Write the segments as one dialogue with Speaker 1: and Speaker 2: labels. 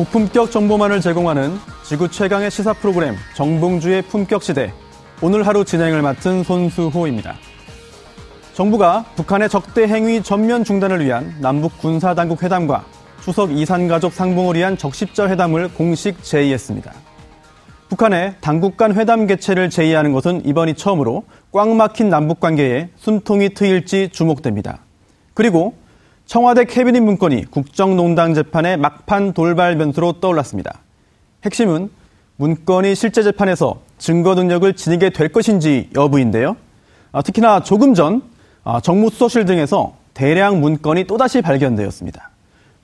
Speaker 1: 고품격 정보만을 제공하는 지구 최강의 시사 프로그램 정봉주의 품격 시대. 오늘 하루 진행을 맡은 손수호입니다. 정부가 북한의 적대 행위 전면 중단을 위한 남북 군사 당국 회담과 추석 이산 가족 상봉을 위한 적십자 회담을 공식 제의했습니다. 북한의 당국 간 회담 개최를 제의하는 것은 이번이 처음으로 꽉 막힌 남북 관계에 숨통이 트일지 주목됩니다. 그리고 청와대 캐비닛 문건이 국정농단 재판의 막판 돌발 변수로 떠올랐습니다. 핵심은 문건이 실제 재판에서 증거 능력을 지니게 될 것인지 여부인데요. 아, 특히나 조금 전 아, 정무수석실 등에서 대량 문건이 또다시 발견되었습니다.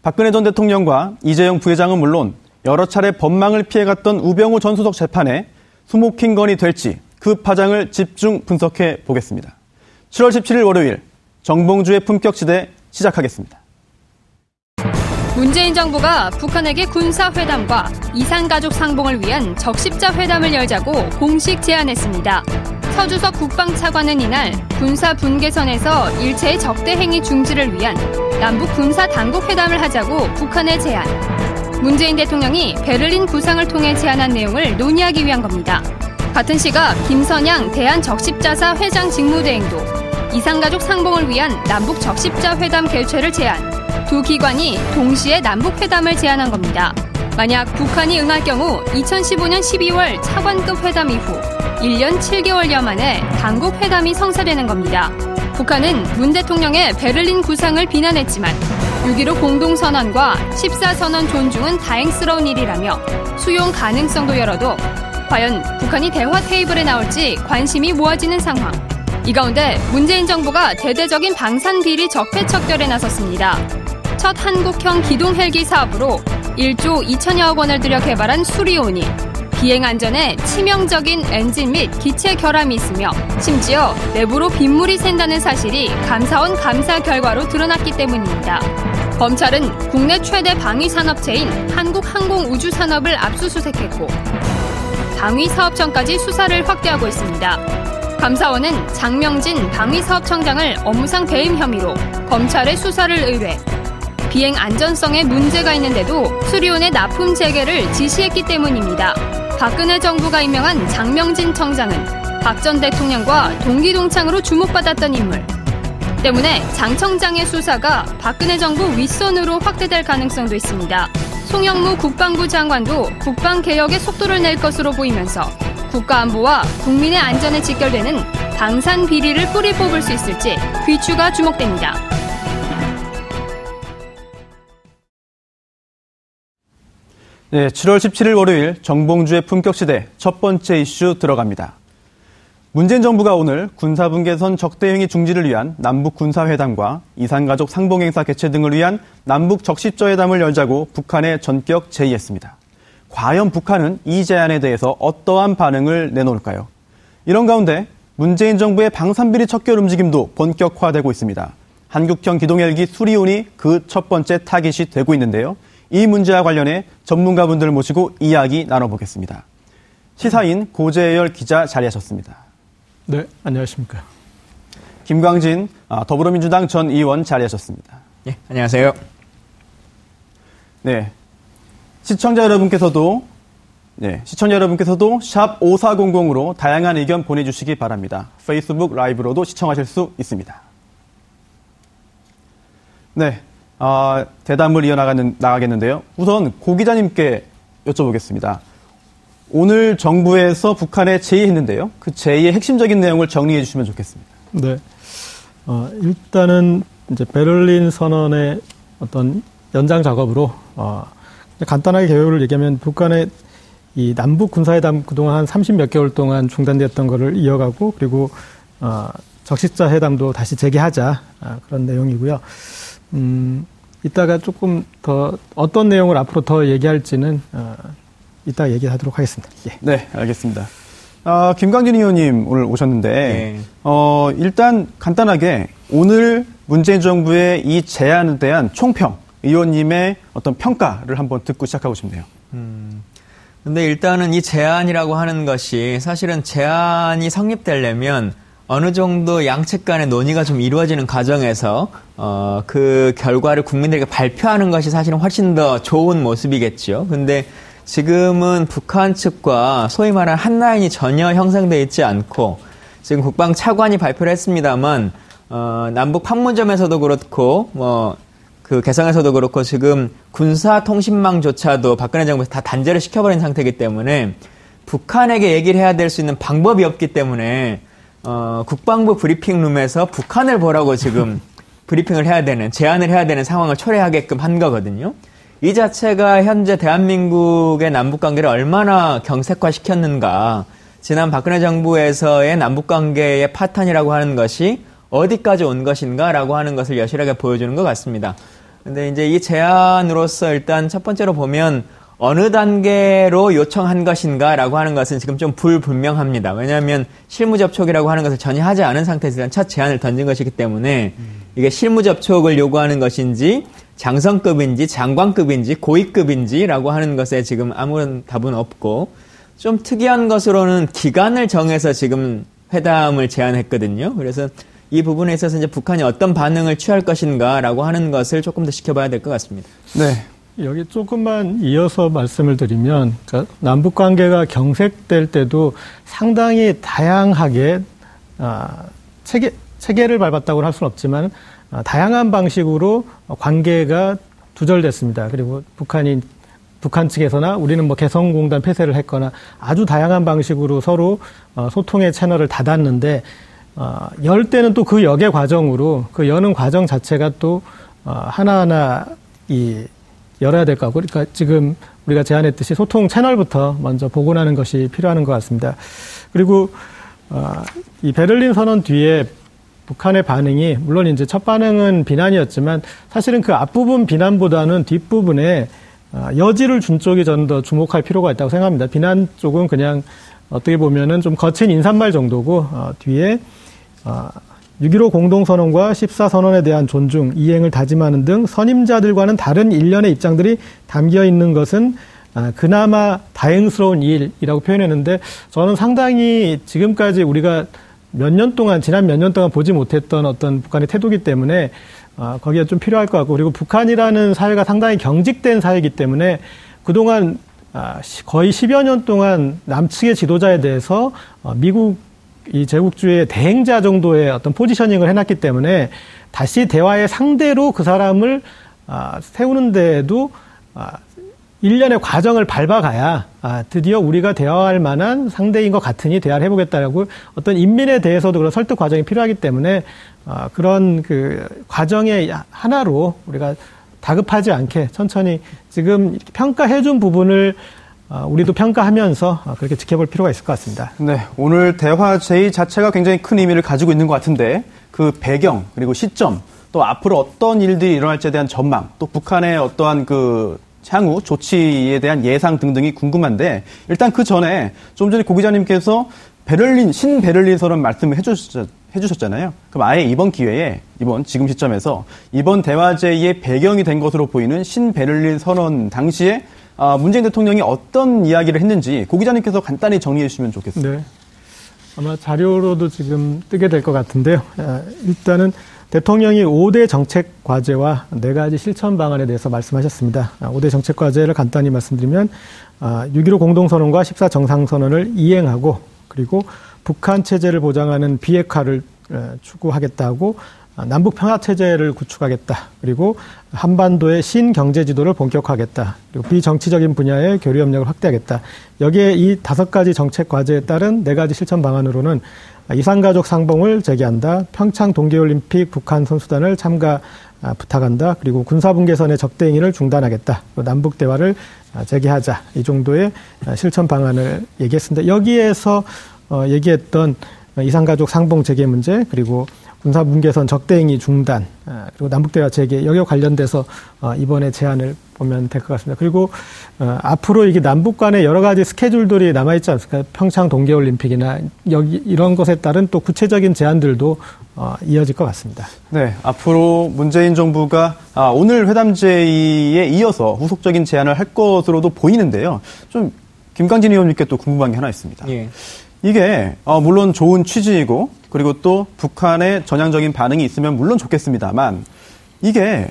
Speaker 1: 박근혜 전 대통령과 이재용 부회장은 물론 여러 차례 법망을 피해갔던 우병우 전 수석 재판에 수목킹 건이 될지 그 파장을 집중 분석해 보겠습니다. 7월 17일 월요일 정봉주의 품격시대 시작하겠습니다.
Speaker 2: 문재인 정부가 북한에게 군사회담과 이산가족 상봉을 위한 적십자 회담을 열자고 공식 제안했습니다. 서주석 국방차관은 이날 군사 분계선에서 일체의 적대 행위 중지를 위한 남북 군사 당국 회담을 하자고 북한에 제안. 문재인 대통령이 베를린 구상을 통해 제안한 내용을 논의하기 위한 겁니다. 같은 시각 김선양 대한적십자사 회장 직무대행도 이산가족 상봉을 위한 남북 적십자 회담 개최를 제안. 두 기관이 동시에 남북 회담을 제안한 겁니다. 만약 북한이 응할 경우 2015년 12월 차관급 회담 이후 1년 7개월여 만에 당국 회담이 성사되는 겁니다. 북한은 문 대통령의 베를린 구상을 비난했지만 6.15 공동선언과 14선언 존중은 다행스러운 일이라며 수용 가능성도 열어도 과연 북한이 대화 테이블에 나올지 관심이 모아지는 상황. 이 가운데 문재인 정부가 대대적인 방산 비리 적폐 척결에 나섰습니다. 첫 한국형 기동 헬기 사업으로 1조 2천여억 원을 들여 개발한 수리온이 비행 안전에 치명적인 엔진 및 기체 결함이 있으며 심지어 내부로 빗물이 샌다는 사실이 감사원 감사 결과로 드러났기 때문입니다. 검찰은 국내 최대 방위 산업체인 한국항공우주산업을 압수수색했고 방위 사업청까지 수사를 확대하고 있습니다. 감사원은 장명진 방위사업청장을 업무상 배임 혐의로 검찰에 수사를 의뢰. 비행 안전성에 문제가 있는데도 수리온의 납품 재개를 지시했기 때문입니다. 박근혜 정부가 임명한 장명진 청장은 박 전 대통령과 동기동창으로 주목받았던 인물. 때문에 장 청장의 수사가 박근혜 정부 윗선으로 확대될 가능성도 있습니다. 송영무 국방부 장관도 국방개혁의 속도를 낼 것으로 보이면서 국가 안보와 국민의 안전에 직결되는 방산 비리를 뿌리 뽑을 수 있을지 귀추가 주목됩니다.
Speaker 1: 네, 7월 17일 월요일 정봉주의 품격시대 첫 번째 이슈 들어갑니다. 문재인 정부가 오늘 군사분계선 적대행위 중지를 위한 남북 군사회담과 이산가족 상봉행사 개최 등을 위한 남북 적십자회담을 열자고 북한에 전격 제의했습니다. 과연 북한은 이 제안에 대해서 어떠한 반응을 내놓을까요? 이런 가운데 문재인 정부의 방산비리 척결 움직임도 본격화되고 있습니다. 한국형 기동헬기 수리온이 그 첫 번째 타깃이 되고 있는데요. 이 문제와 관련해 전문가분들을 모시고 이야기 나눠보겠습니다. 시사인 고재열 기자 자리하셨습니다.
Speaker 3: 네, 안녕하십니까.
Speaker 1: 김광진 아, 더불어민주당 전 의원 자리하셨습니다.
Speaker 4: 예, 안녕하세요.
Speaker 1: 네. 시청자 여러분께서도 네, 시청자 여러분께서도 샵 5400으로 다양한 의견 보내주시기 바랍니다. 페이스북 라이브로도 시청하실 수 있습니다. 네, 어, 대담을 이어나가는, 나가겠는데요. 우선 고 기자님께 여쭤보겠습니다. 오늘 정부에서 북한에 제의했는데요. 그 제의의 핵심적인 내용을 정리해 주시면 좋겠습니다.
Speaker 3: 네. 어, 일단은 이제 베를린 선언의 어떤 연장 작업으로 어, 간단하게 개요를 얘기하면 북한의 이 남북 군사회담 그동안 한 30 몇 개월 동안 중단됐던 거를 이어가고 그리고 어, 적시자 회담도 다시 재개하자 아, 그런 내용이고요. 음, 이따가 조금 더 어떤 내용을 앞으로 더 얘기할지는 어, 이따 얘기하도록 하겠습니다. 예.
Speaker 1: 네, 알겠습니다. 아, 김광진 의원님 오늘 오셨는데,
Speaker 4: 네.
Speaker 1: 어, 일단 간단하게 오늘 문재인 정부의 이 제안에 대한 총평, 의원님의 어떤 평가를 한번 듣고 시작하고 싶네요.
Speaker 4: 근데 일단은 이 제안이라고 하는 것이 사실은 제안이 성립되려면 어느 정도 양측 간의 논의가 좀 이루어지는 과정에서 어, 그 결과를 국민들에게 발표하는 것이 사실은 훨씬 더 좋은 모습이겠죠. 근데 지금은 북한 측과 소위 말하는 한 라인이 전혀 형성되어 있지 않고 지금 국방 차관이 발표를 했습니다만 어, 남북 판문점에서도 그렇고 뭐 그 개성에서도 그렇고 지금 군사 통신망조차도 박근혜 정부에서 다 단절을 시켜버린 상태이기 때문에 북한에게 얘기를 해야 될 수 있는 방법이 없기 때문에 어, 국방부 브리핑룸에서 북한을 보라고 지금 브리핑을 해야 되는 제안을 해야 되는 상황을 초래하게끔 한 거거든요. 이 자체가 현재 대한민국의 남북 관계를 얼마나 경색화 시켰는가. 지난 박근혜 정부에서의 남북 관계의 파탄이라고 하는 것이 어디까지 온 것인가라고 하는 것을 여실하게 보여주는 것 같습니다. 근데 이제 이 제안으로서 일단 첫 번째로 보면 어느 단계로 요청한 것인가라고 하는 것은 지금 좀 불분명합니다. 왜냐하면 실무 접촉이라고 하는 것을 전혀 하지 않은 상태에서 일단 첫 제안을 던진 것이기 때문에 이게 실무 접촉을 요구하는 것인지 장성급인지 장관급인지 고위급인지라고 하는 것에 지금 아무런 답은 없고 좀 특이한 것으로는 기간을 정해서 지금 회담을 제안했거든요. 그래서 이 부분에 있어서 이제 북한이 어떤 반응을 취할 것인가라고 하는 것을 조금 더 지켜봐야 될 것 같습니다.
Speaker 1: 네.
Speaker 3: 여기 조금만 이어서 말씀을 드리면 그러니까 남북 관계가 경색될 때도 상당히 다양하게 아, 체계 체계를 밟았다고 할 수는 없지만 아, 다양한 방식으로 관계가 두절됐습니다. 그리고 북한이 북한 측에서나 우리는 뭐 개성공단 폐쇄를 했거나 아주 다양한 방식으로 서로 어, 소통의 채널을 닫았는데 어, 열 때는 또 그 역의 과정으로 그 여는 과정 자체가 또 어, 하나하나 이 열어야 될 거고 그러니까 지금 우리가 제안했듯이 소통 채널부터 먼저 복원하는 것이 필요한 것 같습니다. 그리고 어, 이 베를린 선언 뒤에 북한의 반응이 물론 이제 첫 반응은 비난이었지만 사실은 그 앞부분 비난보다는 뒷부분에 어, 여지를 준 쪽이 저는 더 주목할 필요가 있다고 생각합니다. 비난 쪽은 그냥 어떻게 보면은 좀 거친 인사말 정도고 어, 뒤에 어, 6.15 공동선언과 14선언에 대한 존중, 이행을 다짐하는 등 선임자들과는 다른 일련의 입장들이 담겨 있는 것은 아, 그나마 다행스러운 일이라고 표현했는데 저는 상당히 지금까지 우리가 몇 년 동안 지난 몇 년 동안 보지 못했던 어떤 북한의 태도기 때문에 아, 거기에 좀 필요할 것 같고 그리고 북한이라는 사회가 상당히 경직된 사회이기 때문에 그동안 아, 시- 거의 10여 년 동안 남측의 지도자에 대해서 어, 미국 이 제국주의 대행자 정도의 어떤 포지셔닝을 해놨기 때문에 다시 대화의 상대로 그 사람을 아, 세우는데도 아, 일련의 과정을 밟아가야 아, 드디어 우리가 대화할 만한 상대인 것 같으니 대화를 해보겠다라고 어떤 인민에 대해서도 그런 설득 과정이 필요하기 때문에 아, 그런 그 과정의 하나로 우리가 다급하지 않게 천천히 지금 평가해준 부분을 어, 우리도 평가하면서 어, 그렇게 지켜볼 필요가 있을 것 같습니다.
Speaker 1: 네, 오늘 대화 제의 자체가 굉장히 큰 의미를 가지고 있는 것 같은데 그 배경 그리고 시점 또 앞으로 어떤 일들이 일어날지에 대한 전망 또 북한의 어떠한 그 향후 조치에 대한 예상 등등이 궁금한데 일단 그 전에 좀 전에 고 기자님께서 베를린 신 베를린 선언 말씀을 해주셨, 해주셨잖아요. 그럼 아예 이번 기회에 이번 지금 시점에서 이번 대화제의 배경이 된 것으로 보이는 신 베를린 선언 당시에 아, 문재인 대통령이 어떤 이야기를 했는지 고 기자님께서 간단히 정리해 주시면 좋겠습니다.
Speaker 3: 네. 아마 자료로도 지금 뜨게 될 것 같은데요. 아, 일단은 대통령이 5대 정책 과제와 4가지 실천 방안에 대해서 말씀하셨습니다. 5대 아, 정책 과제를 간단히 말씀드리면 6.15 아, 공동선언과 14 정상선언을 이행하고 그리고 북한 체제를 보장하는 비핵화를 추구하겠다고 남북 평화 체제를 구축하겠다. 그리고 한반도의 신경제 지도를 본격화하겠다. 그리고 비정치적인 분야의 교류 협력을 확대하겠다. 여기에 이 다섯 가지 정책 과제에 따른 네 가지 실천 방안으로는 이산가족 상봉을 재개한다. 평창 동계올림픽 북한 선수단을 참가 아, 부탁한다. 그리고 군사분계선의 적대 행위를 중단하겠다. 남북 대화를 아, 재개하자. 이 정도의 아, 실천 방안을 얘기했습니다. 여기에서 어, 얘기했던 이산가족 상봉 재개 문제 그리고 군사분계선 적대행위 중단 아, 그리고 남북대화 재개 여기와 관련돼서 어, 이번에 제안을 보면 될 것 같습니다. 그리고 어, 앞으로 이게 남북 간의 여러 가지 스케줄들이 남아 있지 않습니까? 평창 동계올림픽이나 여기 이런 것에 따른 또 구체적인 제안들도 어, 이어질 것 같습니다.
Speaker 1: 네, 앞으로 문재인 정부가 아, 오늘 회담 제의에 이어서 후속적인 제안을 할 것으로도 보이는데요. 좀 김강진 의원님께 또 궁금한 게 하나 있습니다. 예. 이게 물론 좋은 취지이고 그리고 또 북한의 전향적인 반응이 있으면 물론 좋겠습니다만 이게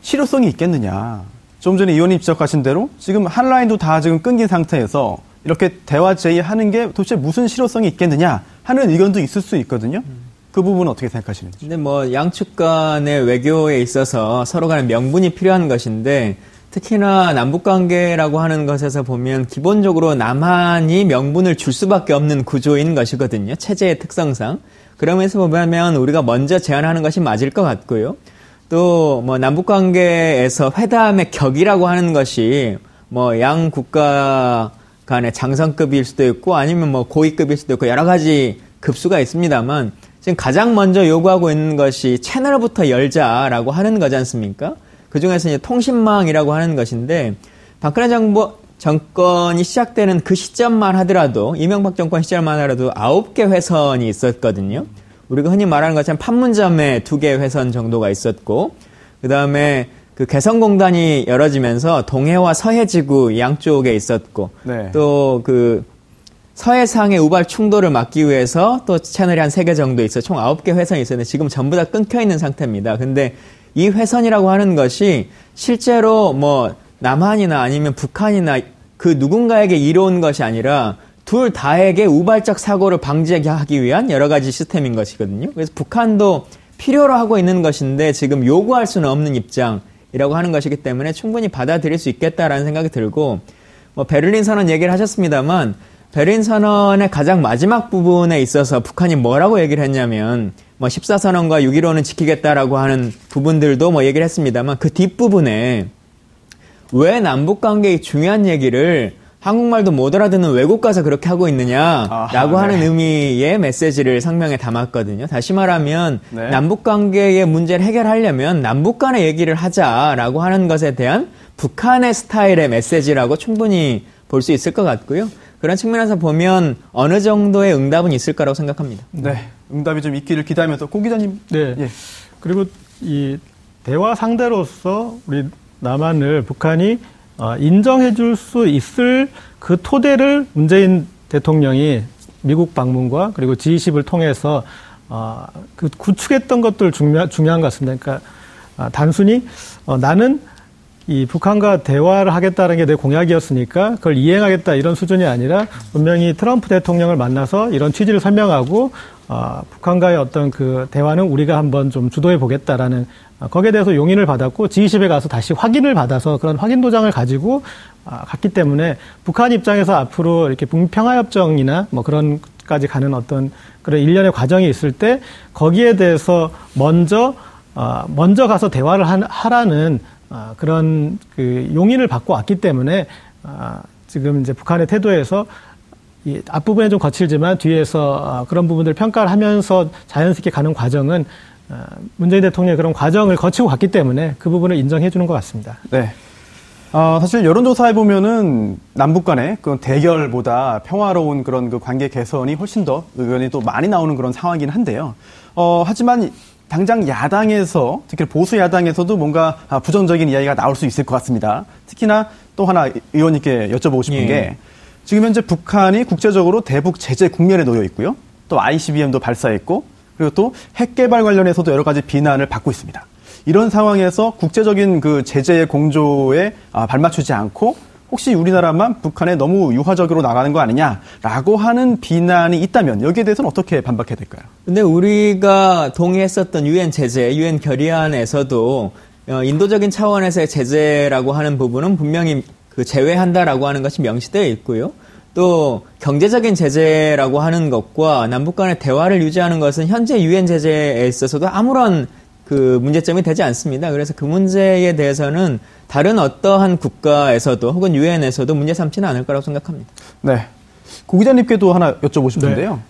Speaker 1: 실효성이 있겠느냐. 좀 전에 의원님 지적하신 대로 지금 한 라인도 다 지금 끊긴 상태에서 이렇게 대화 제의하는 게 도대체 무슨 실효성이 있겠느냐 하는 의견도 있을 수 있거든요. 그 부분은 어떻게 생각하시는지.
Speaker 4: 근데 뭐 양측 간의 외교에 있어서 서로 간의 명분이 필요한 것인데 특히나 남북 관계라고 하는 것에서 보면 기본적으로 남한이 명분을 줄 수밖에 없는 구조인 것이거든요. 체제의 특성상. 그러면서 보면 우리가 먼저 제안하는 것이 맞을 것 같고요. 또 뭐 남북 관계에서 회담의 격이라고 하는 것이 뭐 양 국가 간의 장성급일 수도 있고 아니면 뭐 고위급일 수도 있고 여러 가지 급수가 있습니다만 지금 가장 먼저 요구하고 있는 것이 채널부터 열자라고 하는 거지 않습니까? 그 중에서 이제 통신망이라고 하는 것인데 박근혜 정부 정권이 시작되는 그 시점만 하더라도 이명박 정권 시절만 하더라도 아홉 개 회선이 있었거든요. 우리가 흔히 말하는 것처럼 판문점에 두개 회선 정도가 있었고 그 다음에 그 개성공단이 열어지면서 동해와 서해 지구 양쪽에 있었고 네. 또그 서해상의 우발 충돌을 막기 위해서 또 채널이 한 세 개 정도 있어 총 아홉 개 회선이 있었는데 지금 전부 다 끊겨 있는 상태입니다. 근데 이 회선이라고 하는 것이 실제로 뭐 남한이나 아니면 북한이나 그 누군가에게 이로운 것이 아니라 둘 다에게 우발적 사고를 방지하기 위한 여러 가지 시스템인 것이거든요. 그래서 북한도 필요로 하고 있는 것인데 지금 요구할 수는 없는 입장이라고 하는 것이기 때문에 충분히 받아들일 수 있겠다라는 생각이 들고 뭐 베를린 선언 얘기를 하셨습니다만 베를린 선언의 가장 마지막 부분에 있어서 북한이 뭐라고 얘기를 했냐면 뭐 14선언과 6.15는 지키겠다라고 하는 부분들도 뭐 얘기를 했습니다만 그 뒷부분에 왜 남북 관계의 중요한 얘기를 한국말도 못 알아듣는 외국 가서 그렇게 하고 있느냐라고 하는 네. 의미의 메시지를 성명에 담았거든요. 다시 말하면 네. 남북 관계의 문제를 해결하려면 남북 간의 얘기를 하자라고 하는 것에 대한 북한의 스타일의 메시지라고 충분히 볼 수 있을 것 같고요. 그런 측면에서 보면 어느 정도의 응답은 있을 거라고 생각합니다.
Speaker 1: 네. 응답이 좀 있기를 기대하면서 고 기자님.
Speaker 3: 네. 예. 그리고 이 대화 상대로서 우리 남한을 북한이 어, 인정해 줄 수 있을 그 토대를 문재인 대통령이 미국 방문과 그리고 G20을 통해서 어, 그 구축했던 것들 중요, 중요한 것 같습니다. 그러니까 어, 단순히 어, 나는 이 북한과 대화를 하겠다는 게 내 공약이었으니까 그걸 이행하겠다 이런 수준이 아니라 분명히 트럼프 대통령을 만나서 이런 취지를 설명하고 어, 북한과의 어떤 그 대화는 우리가 한번 좀 주도해 보겠다라는 어, 거기에 대해서 용인을 받았고 G20에 가서 다시 확인을 받아서 그런 확인 도장을 가지고 어, 갔기 때문에 북한 입장에서 앞으로 이렇게 북평화협정이나 뭐 그런 까지 가는 어떤 그런 일련의 과정이 있을 때 거기에 대해서 먼저 어, 먼저 가서 대화를 하라는 아, 그런 그 용인을 받고 왔기 때문에 아, 지금 이제 북한의 태도에서 이 앞부분에 좀 거칠지만 뒤에서 아, 그런 부분들을 평가를 하면서 자연스럽게 가는 과정은 아, 문재인 대통령의 그런 과정을 거치고 갔기 때문에 그 부분을 인정해 주는 것 같습니다.
Speaker 1: 네. 어, 사실 여론조사에 보면은 남북 간의 그 대결보다 평화로운 그런 그 관계 개선이 훨씬 더 의견이 또 많이 나오는 그런 상황이긴 한데요. 어, 하지만 당장 야당에서 특히 보수 야당에서도 뭔가 아, 부정적인 이야기가 나올 수 있을 것 같습니다. 특히나 또 하나 의원님께 여쭤보고 싶은
Speaker 4: 예.
Speaker 1: 게 지금 현재 북한이 국제적으로 대북 제재 국면에 놓여 있고요. 또 ICBM도 발사했고 그리고 또 핵 개발 관련해서도 여러 가지 비난을 받고 있습니다. 이런 상황에서 국제적인 그 제재의 공조에 아, 발맞추지 않고 혹시 우리나라만 북한에 너무 유화적으로 나가는 거 아니냐라고 하는 비난이 있다면 여기에 대해서는 어떻게 반박해야 될까요?
Speaker 4: 근데 우리가 동의했었던 유엔 제재, 유엔 결의안에서도 어, 인도적인 차원에서의 제재라고 하는 부분은 분명히 그 제외한다라고 하는 것이 명시되어 있고요. 또 경제적인 제재라고 하는 것과 남북 간의 대화를 유지하는 것은 현재 유엔 제재에 있어서도 아무런 그 문제점이 되지 않습니다. 그래서 그 문제에 대해서는 다른 어떠한 국가에서도 혹은 유엔에서도 문제 삼지는 않을 거라고 생각합니다.
Speaker 1: 네. 고 기자님께도 하나 여쭤보고 싶은데요.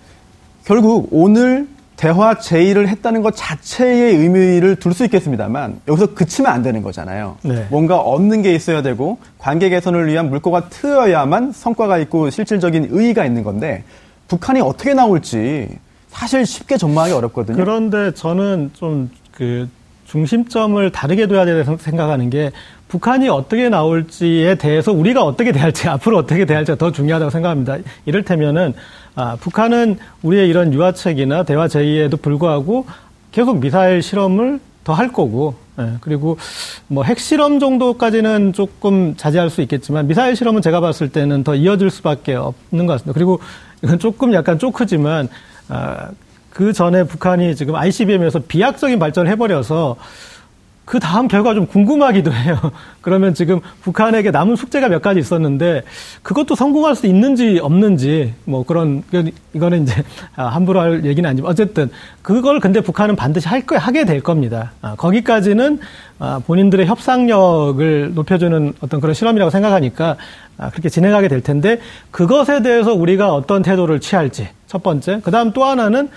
Speaker 1: 결국 오늘 대화 제의를 했다는 것 자체의 의미를 둘 수 있겠습니다만 여기서 그치면 안 되는 거잖아요.
Speaker 3: 네.
Speaker 1: 뭔가 얻는 게 있어야 되고 관계 개선을 위한 물꼬가 트여야만 성과가 있고 실질적인 의의가 있는 건데 북한이 어떻게 나올지 사실 쉽게 전망하기 어렵거든요.
Speaker 3: 그런데 저는 좀 그 중심점을 다르게 둬야 된다고 생각하는 게 북한이 어떻게 나올지에 대해서 우리가 어떻게 대할지 앞으로 어떻게 대할지가 더 중요하다고 생각합니다. 이를테면은 아, 북한은 우리의 이런 유화책이나 대화 제의에도 불구하고 계속 미사일 실험을 더 할 거고 예, 그리고 뭐 핵실험 정도까지는 조금 자제할 수 있겠지만 미사일 실험은 제가 봤을 때는 더 이어질 수밖에 없는 것 같습니다. 그리고 이건 조금 약간 쪼크지만 아, 그 전에 북한이 지금 ICBM에서 비약적인 발전을 해버려서 그 다음 결과 좀 궁금하기도 해요. 그러면 지금 북한에게 남은 숙제가 몇 가지 있었는데 그것도 성공할 수 있는지 없는지 뭐 그런 이거는 이제 아, 함부로 할 얘기는 아니지만 어쨌든 그걸 근데 북한은 반드시 할거 하게 될 겁니다. 아, 거기까지는 아, 본인들의 협상력을 높여주는 어떤 그런 실험이라고 생각하니까 아, 그렇게 진행하게 될 텐데 그것에 대해서 우리가 어떤 태도를 취할지 첫 번째 그 다음 또 하나는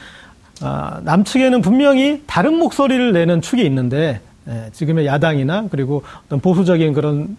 Speaker 3: 아, 남측에는 분명히 다른 목소리를 내는 축이 있는데 예, 지금의 야당이나 그리고 어떤 보수적인 그런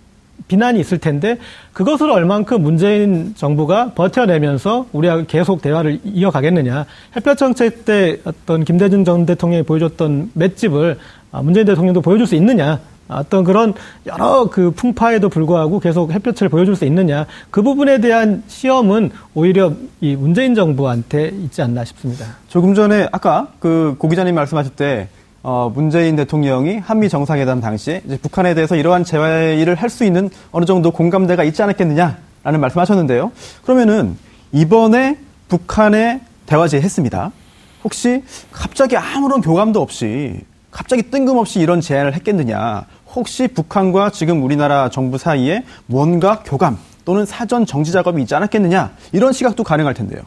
Speaker 3: 비난이 있을 텐데 그것을 얼만큼 문재인 정부가 버텨내면서 우리가 계속 대화를 이어가겠느냐. 햇볕 정책 때 어떤 김대중 전 대통령이 보여줬던 맷집을 아, 문재인 대통령도 보여줄 수 있느냐 어떤 그런 여러 그 풍파에도 불구하고 계속 햇볕을 보여줄 수 있느냐 그 부분에 대한 시험은 오히려 이 문재인 정부한테 있지 않나 싶습니다.
Speaker 1: 조금 전에 아까 그 고 기자님 말씀하실 때 어, 문재인 대통령이 한미 정상회담 당시에 북한에 대해서 이러한 제의를 할수 있는 어느 정도 공감대가 있지 않았겠느냐라는 말씀하셨는데요. 그러면은 이번에 북한에 대화 제의했습니다. 혹시 갑자기 아무런 교감도 없이 갑자기 뜬금없이 이런 제안을 했겠느냐? 혹시 북한과 지금 우리나라 정부 사이에 뭔가 교감 또는 사전 정지 작업이 있지 않았겠느냐? 이런 시각도 가능할 텐데요.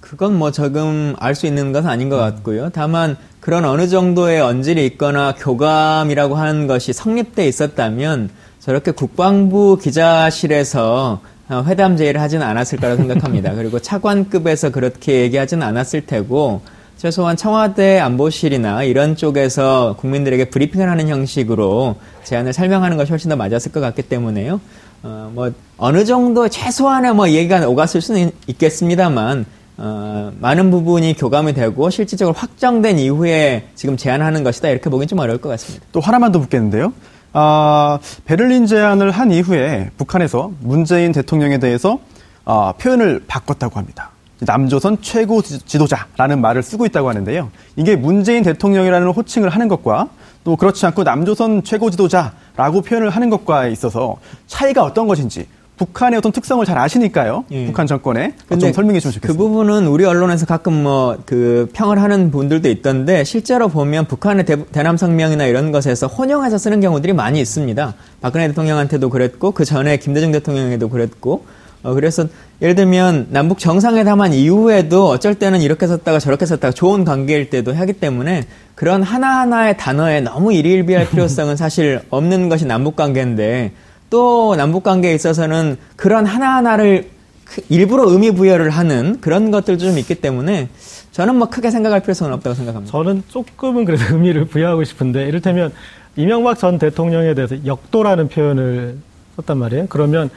Speaker 4: 그건 뭐 조금 알 수 있는 것은 아닌 것 같고요. 다만 그런 어느 정도의 언질이 있거나 교감이라고 하는 것이 성립돼 있었다면 저렇게 국방부 기자실에서 회담 제의를 하지는 않았을 거라고 생각합니다. 그리고 차관급에서 그렇게 얘기하지는 않았을 테고 최소한 청와대 안보실이나 이런 쪽에서 국민들에게 브리핑을 하는 형식으로 제안을 설명하는 것이 훨씬 더 맞았을 것 같기 때문에요. 어, 뭐 어느 정도 최소한의 뭐 얘기가 오갔을 수는 있겠습니다만 어, 많은 부분이 교감이 되고 실질적으로 확정된 이후에 지금 제안하는 것이다 이렇게 보긴 좀 어려울 것 같습니다.
Speaker 1: 또 하나만 더 묻겠는데요. 아, 베를린 제안을 한 이후에 북한에서 문재인 대통령에 대해서 아, 표현을 바꿨다고 합니다. 남조선 최고 지도자라는 말을 쓰고 있다고 하는데요. 이게 문재인 대통령이라는 호칭을 하는 것과 또 그렇지 않고 남조선 최고 지도자라고 표현을 하는 것과 있어서 차이가 어떤 것인지 북한의 어떤 특성을 잘 아시니까요.
Speaker 4: 예.
Speaker 1: 북한 정권에 좀 설명해 주시면 좋겠습니다.
Speaker 4: 그 부분은 우리 언론에서 가끔 뭐 그 평을 하는 분들도 있던데 실제로 보면 북한의 대, 남 성명이나 이런 것에서 혼용해서 쓰는 경우들이 많이 있습니다. 박근혜 대통령한테도 그랬고 그 전에 김대중 대통령에도 그랬고 어, 그래서 예를 들면 남북 정상회담한 이후에도 어쩔 때는 이렇게 썼다가 저렇게 썼다가 좋은 관계일 때도 하기 때문에 그런 하나하나의 단어에 너무 일일비할 필요성은 사실 없는 것이 남북 관계인데 또 남북 관계에 있어서는 그런 하나하나를 그 일부러 의미 부여를 하는 그런 것들도 좀 있기 때문에 저는 뭐 크게 생각할 필요성은 없다고 생각합니다.
Speaker 3: 저는 조금은 그래도 의미를 부여하고 싶은데 이를테면 이명박 전 대통령에 대해서 역도라는 표현을 썼단 말이에요. 그러면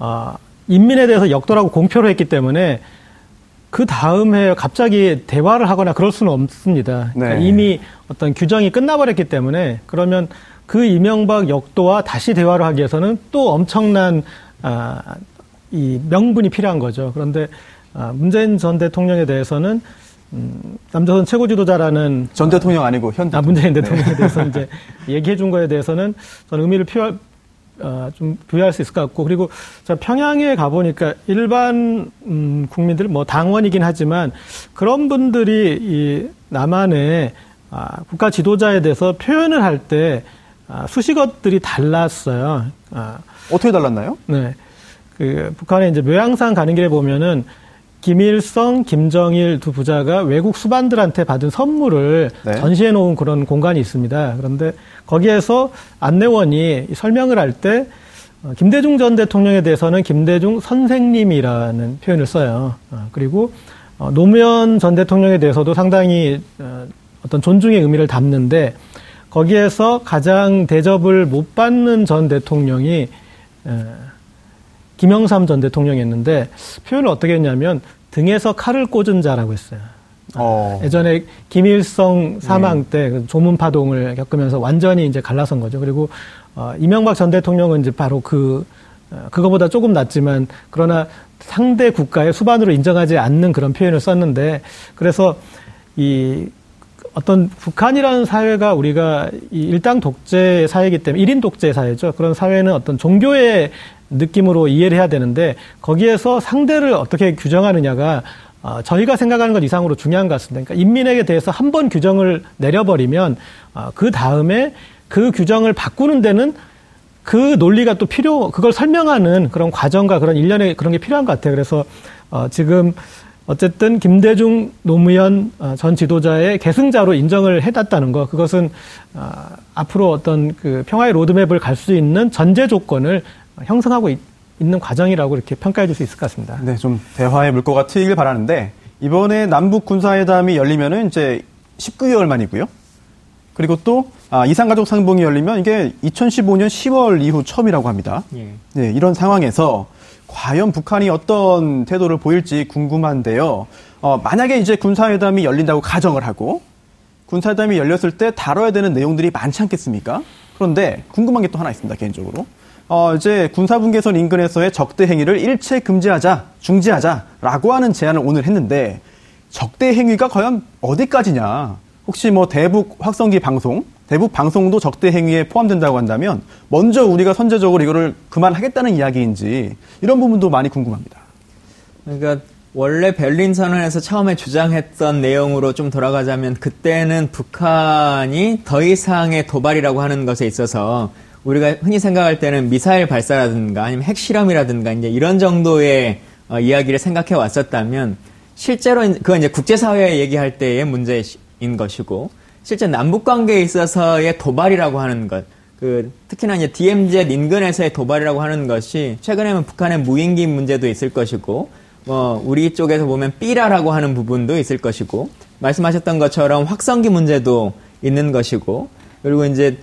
Speaker 3: 아, 인민에 대해서 역도라고 공표를 했기 때문에 그 다음에 갑자기 대화를 하거나 그럴 수는 없습니다. 그러니까
Speaker 1: 네.
Speaker 3: 이미 어떤 규정이 끝나버렸기 때문에 그러면 그 이명박 역도와 다시 대화를 하기 위해서는 또 엄청난 아, 이 명분이 필요한 거죠. 그런데 아, 문재인 전 대통령에 대해서는 음, 남조선 최고 지도자라는
Speaker 1: 전 대통령 아니고 현
Speaker 3: 아,
Speaker 1: 대통령.
Speaker 3: 문재인 대통령에 대해서 이제 얘기해 준 거에 대해서는 저는 의미를 표할, 어, 좀 부여할 수 있을 것 같고, 그리고 제가 평양에 가보니까 일반, 음, 국민들, 뭐 당원이긴 하지만 그런 분들이 이 남한의 아, 국가 지도자에 대해서 표현을 할때 아, 수식어들이 달랐어요. 아,
Speaker 1: 어떻게 달랐나요?
Speaker 3: 네. 그 북한에 이제 묘양산 가는 길에 보면은 김일성, 김정일 두 부자가 외국 수반들한테 받은 선물을
Speaker 1: 네.
Speaker 3: 전시해 놓은 그런 공간이 있습니다. 그런데 거기에서 안내원이 설명을 할때 어, 김대중 전 대통령에 대해서는 김대중 선생님이라는 표현을 써요. 어, 그리고 어, 노무현 전 대통령에 대해서도 상당히 어, 어떤 존중의 의미를 담는데 거기에서 가장 대접을 못 받는 전 대통령이 에, 김영삼 전 대통령이었는데 표현을 어떻게 했냐면 등에서 칼을 꽂은 자라고 했어요.
Speaker 1: 어.
Speaker 3: 예전에 김일성 사망 때그 조문 파동을 겪으면서 완전히 이제 갈라선 거죠. 그리고 어, 이명박 전 대통령은 이제 바로 그 어, 그거보다 조금 낫지만 그러나 상대 국가의 수반으로 인정하지 않는 그런 표현을 썼는데 그래서 이 어떤 북한이라는 사회가 우리가 이 일당 독재 사회이기 때문에 일인 독재 사회죠. 그런 사회는 어떤 종교의 느낌으로 이해를 해야 되는데 거기에서 상대를 어떻게 규정하느냐가 어, 저희가 생각하는 것 이상으로 중요한 것 같습니다. 그러니까 인민에게 대해서 한 번 규정을 내려버리면 어, 그 다음에 그 규정을 바꾸는 데는 그 논리가 또 필요, 그걸 설명하는 그런 과정과 그런 일련의 그런 게 필요한 것 같아요. 그래서 어, 지금 어쨌든 김대중 노무현 어, 전 지도자의 계승자로 인정을 해놨다는 거, 그것은 어, 앞으로 어떤 그 평화의 로드맵을 갈 수 있는 전제 조건을 형성하고 있, 는 과정이라고 이렇게 평가해 줄 수 있을 것 같습니다.
Speaker 1: 네, 좀 대화의 물꼬가 트이길 바라는데 이번에 남북 군사회담이 열리면은 이제 19개월 만이고요. 그리고 또 아, 이산가족 상봉이 열리면 이게 2015년 10월 이후 처음이라고 합니다.
Speaker 4: 예.
Speaker 1: 네, 이런 상황에서 과연 북한이 어떤 태도를 보일지 궁금한데요. 어, 만약에 이제 군사회담이 열린다고 가정을 하고 군사회담이 열렸을 때 다뤄야 되는 내용들이 많지 않겠습니까? 그런데 궁금한 게 또 하나 있습니다, 개인적으로. 어, 이제 군사분계선 인근에서의 적대 행위를 일체 금지하자, 중지하자라고 하는 제안을 오늘 했는데 적대 행위가 과연 어디까지냐? 혹시 뭐 대북 확성기 방송, 대북 방송도 적대 행위에 포함된다고 한다면 먼저 우리가 선제적으로 이거를 그만하겠다는 이야기인지 이런 부분도 많이 궁금합니다.
Speaker 4: 그러니까 원래 베를린 선언에서 처음에 주장했던 내용으로 좀 돌아가자면 그때는 북한이 더 이상의 도발이라고 하는 것에 있어서 우리가 흔히 생각할 때는 미사일 발사라든가 아니면 핵실험이라든가 이제 이런 정도의 어, 이야기를 생각해 왔었다면 실제로 그건 이제 국제사회 얘기할 때의 문제인 것이고 실제 남북 관계에 있어서의 도발이라고 하는 것, 그 특히나 이제 DMZ 인근에서의 도발이라고 하는 것이 최근에는 북한의 무인기 문제도 있을 것이고 뭐 우리 쪽에서 보면 삐라라고 하는 부분도 있을 것이고 말씀하셨던 것처럼 확성기 문제도 있는 것이고 그리고 이제